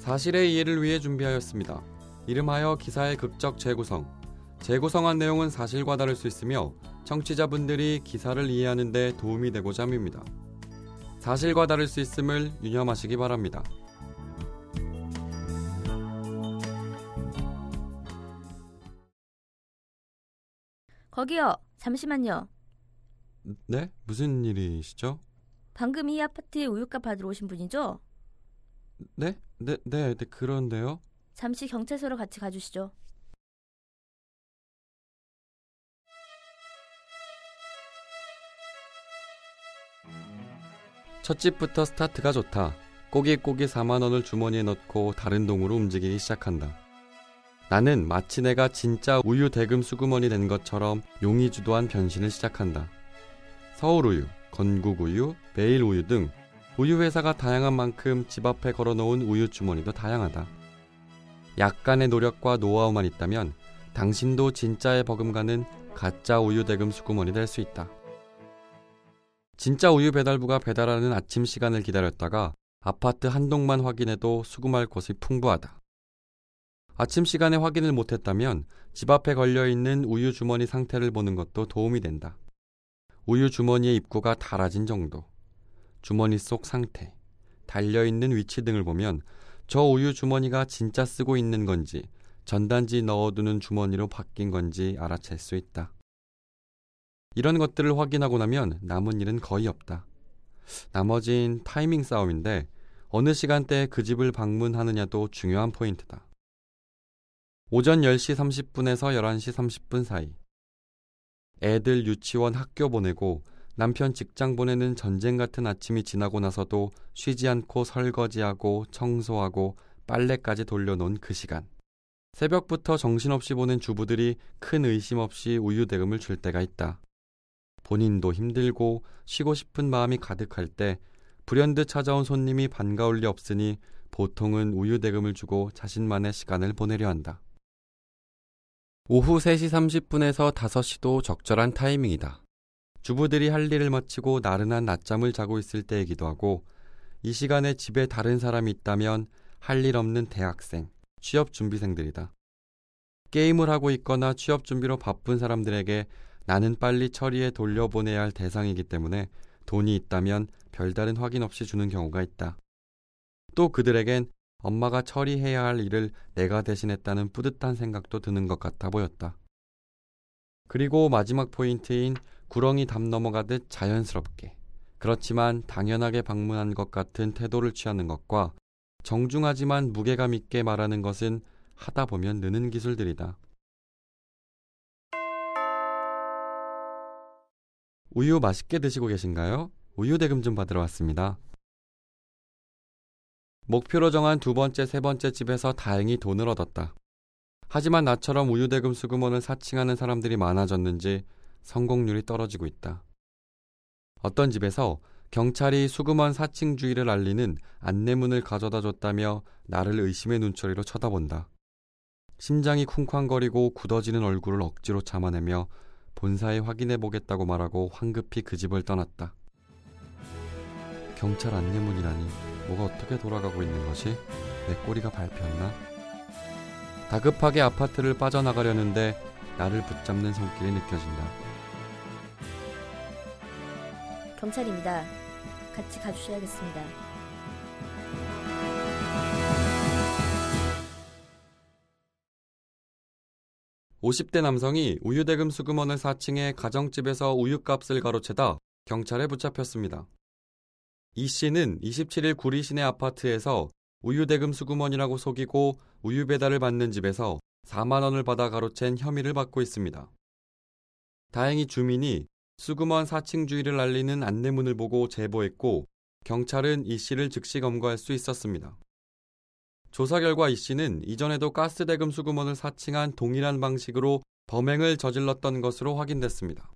사실의 이해를 위해 준비하였습니다. 이름하여 기사의 극적 재구성. 재구성한 내용은 사실과 다를 수 있으며 청취자분들이 기사를 이해하는 데 도움이 되고자 합니다. 사실과 다를 수 있음을 유념하시기 바랍니다. 거기요. 잠시만요. 네? 무슨 일이시죠? 방금 이 아파트에 우유값 받으러 오신 분이죠? 네? 네, 네, 네, 그런데요. 잠시 경찰서로 같이 가주시죠. 첫 집부터 스타트가 좋다. 꼬깃꼬깃 4만 원을 주머니에 넣고 다른 동으로 움직이기 시작한다. 나는 마치 내가 진짜 우유 대금 수구먼이 된 것처럼 용의주도한 변신을 시작한다. 서울우유, 건국우유, 매일우유 등 우유 회사가 다양한 만큼 집 앞에 걸어놓은 우유 주머니도 다양하다. 약간의 노력과 노하우만 있다면 당신도 진짜에 버금가는 가짜 우유 대금 수구먼이 될수 있다. 진짜 우유 배달부가 배달하는 아침 시간을 기다렸다가 아파트 한 동만 확인해도 수금할 곳이 풍부하다. 아침 시간에 확인을 못했다면 집 앞에 걸려있는 우유 주머니 상태를 보는 것도 도움이 된다. 우유 주머니의 입구가 닳아진 정도, 주머니 속 상태, 달려있는 위치 등을 보면 저 우유 주머니가 진짜 쓰고 있는 건지 전단지 넣어두는 주머니로 바뀐 건지 알아챌 수 있다. 이런 것들을 확인하고 나면 남은 일은 거의 없다. 나머진 타이밍 싸움인데 어느 시간대에 그 집을 방문하느냐도 중요한 포인트다. 오전 10시 30분에서 11시 30분 사이. 애들 유치원 학교 보내고 남편 직장 보내는 전쟁 같은 아침이 지나고 나서도 쉬지 않고 설거지하고 청소하고 빨래까지 돌려놓은 그 시간. 새벽부터 정신없이 보낸 주부들이 큰 의심 없이 우유 대금을 줄 때가 있다. 본인도 힘들고 쉬고 싶은 마음이 가득할 때 불현듯 찾아온 손님이 반가울 리 없으니 보통은 우유 대금을 주고 자신만의 시간을 보내려 한다. 오후 3시 30분에서 5시도 적절한 타이밍이다. 주부들이 할 일을 마치고 나른한 낮잠을 자고 있을 때이기도 하고 이 시간에 집에 다른 사람이 있다면 할 일 없는 대학생, 취업 준비생들이다. 게임을 하고 있거나 취업 준비로 바쁜 사람들에게 나는 빨리 처리해 돌려보내야 할 대상이기 때문에 돈이 있다면 별다른 확인 없이 주는 경우가 있다. 또 그들에겐 엄마가 처리해야 할 일을 내가 대신했다는 뿌듯한 생각도 드는 것 같아 보였다. 그리고 마지막 포인트인 구렁이 담 넘어가듯 자연스럽게, 그렇지만 당연하게 방문한 것 같은 태도를 취하는 것과 정중하지만 무게감 있게 말하는 것은 하다 보면 느는 기술들이다. 우유 맛있게 드시고 계신가요? 우유 대금 좀 받으러 왔습니다. 목표로 정한 두 번째, 세 번째 집에서 다행히 돈을 얻었다. 하지만 나처럼 우유 대금 수금원을 사칭하는 사람들이 많아졌는지 성공률이 떨어지고 있다. 어떤 집에서 경찰이 수금원 사칭주의를 알리는 안내문을 가져다 줬다며 나를 의심의 눈초리로 쳐다본다. 심장이 쿵쾅거리고 굳어지는 얼굴을 억지로 참아내며 본사에 확인해 보겠다고 말하고 황급히 그 집을 떠났다. 경찰 안내문이라니 뭐가 어떻게 돌아가고 있는 것이 내 꼬리가 밟혔나? 다급하게 아파트를 빠져나가려는데 나를 붙잡는 손길이 느껴진다. 경찰입니다. 같이 가주셔야겠습니다. (50대) 남성이 우유대금 수금원을 사칭해 가정집에서 우유값을 가로채다 경찰에 붙잡혔습니다. 이 씨는 27일 구리 시내 아파트에서 우유대금 수금원이라고 속이고 우유 배달을 받는 집에서 4만 원을 받아 가로챈 혐의를 받고 있습니다. 다행히 주민이 수금원 사칭주의를 알리는 안내문을 보고 제보했고 경찰은 이 씨를 즉시 검거할 수 있었습니다. 조사 결과 이 씨는 이전에도 가스대금 수금원을 사칭한 동일한 방식으로 범행을 저질렀던 것으로 확인됐습니다.